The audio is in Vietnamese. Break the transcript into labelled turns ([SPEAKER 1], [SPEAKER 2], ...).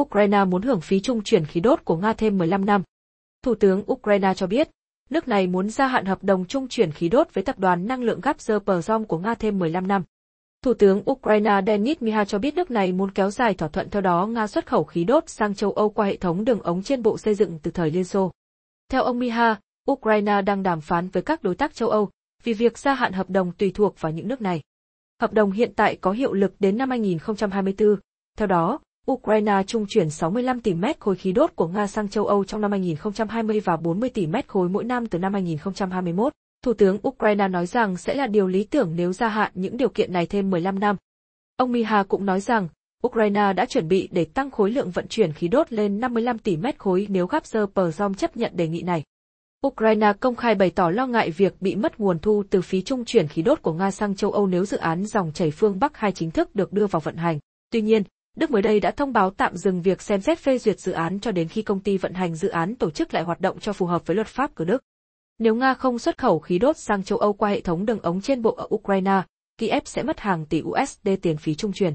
[SPEAKER 1] Ukraine muốn hưởng phí trung chuyển khí đốt của Nga thêm 15 năm. Thủ tướng Ukraine cho biết, nước này muốn gia hạn hợp đồng trung chuyển khí đốt với tập đoàn năng lượng Gazprom của Nga thêm 15 năm. Thủ tướng Ukraine Denis Miha cho biết nước này muốn kéo dài thỏa thuận theo đó Nga xuất khẩu khí đốt sang châu Âu qua hệ thống đường ống trên bộ xây dựng từ thời Liên Xô. Theo ông Miha, Ukraine đang đàm phán với các đối tác châu Âu vì việc gia hạn hợp đồng tùy thuộc vào những nước này. Hợp đồng hiện tại có hiệu lực đến năm 2024. Theo đó, Ukraine trung chuyển 65 tỷ mét khối khí đốt của Nga sang châu Âu trong năm 2020 và 40 tỷ mét khối mỗi năm từ năm 2021. Thủ tướng Ukraine nói rằng sẽ là điều lý tưởng nếu gia hạn những điều kiện này thêm 15 năm. Ông Miha cũng nói rằng, Ukraine đã chuẩn bị để tăng khối lượng vận chuyển khí đốt lên 55 tỷ mét khối nếu Gazprom chấp nhận đề nghị này. Ukraine công khai bày tỏ lo ngại việc bị mất nguồn thu từ phí trung chuyển khí đốt của Nga sang châu Âu nếu dự án dòng chảy phương Bắc 2 chính thức được đưa vào vận hành. Tuy nhiên, Đức mới đây đã thông báo tạm dừng việc xem xét phê duyệt dự án cho đến khi công ty vận hành dự án tổ chức lại hoạt động cho phù hợp với luật pháp của Đức. Nếu Nga không xuất khẩu khí đốt sang châu Âu qua hệ thống đường ống trên bộ ở Ukraine, Kiev sẽ mất hàng tỷ USD tiền phí trung chuyển.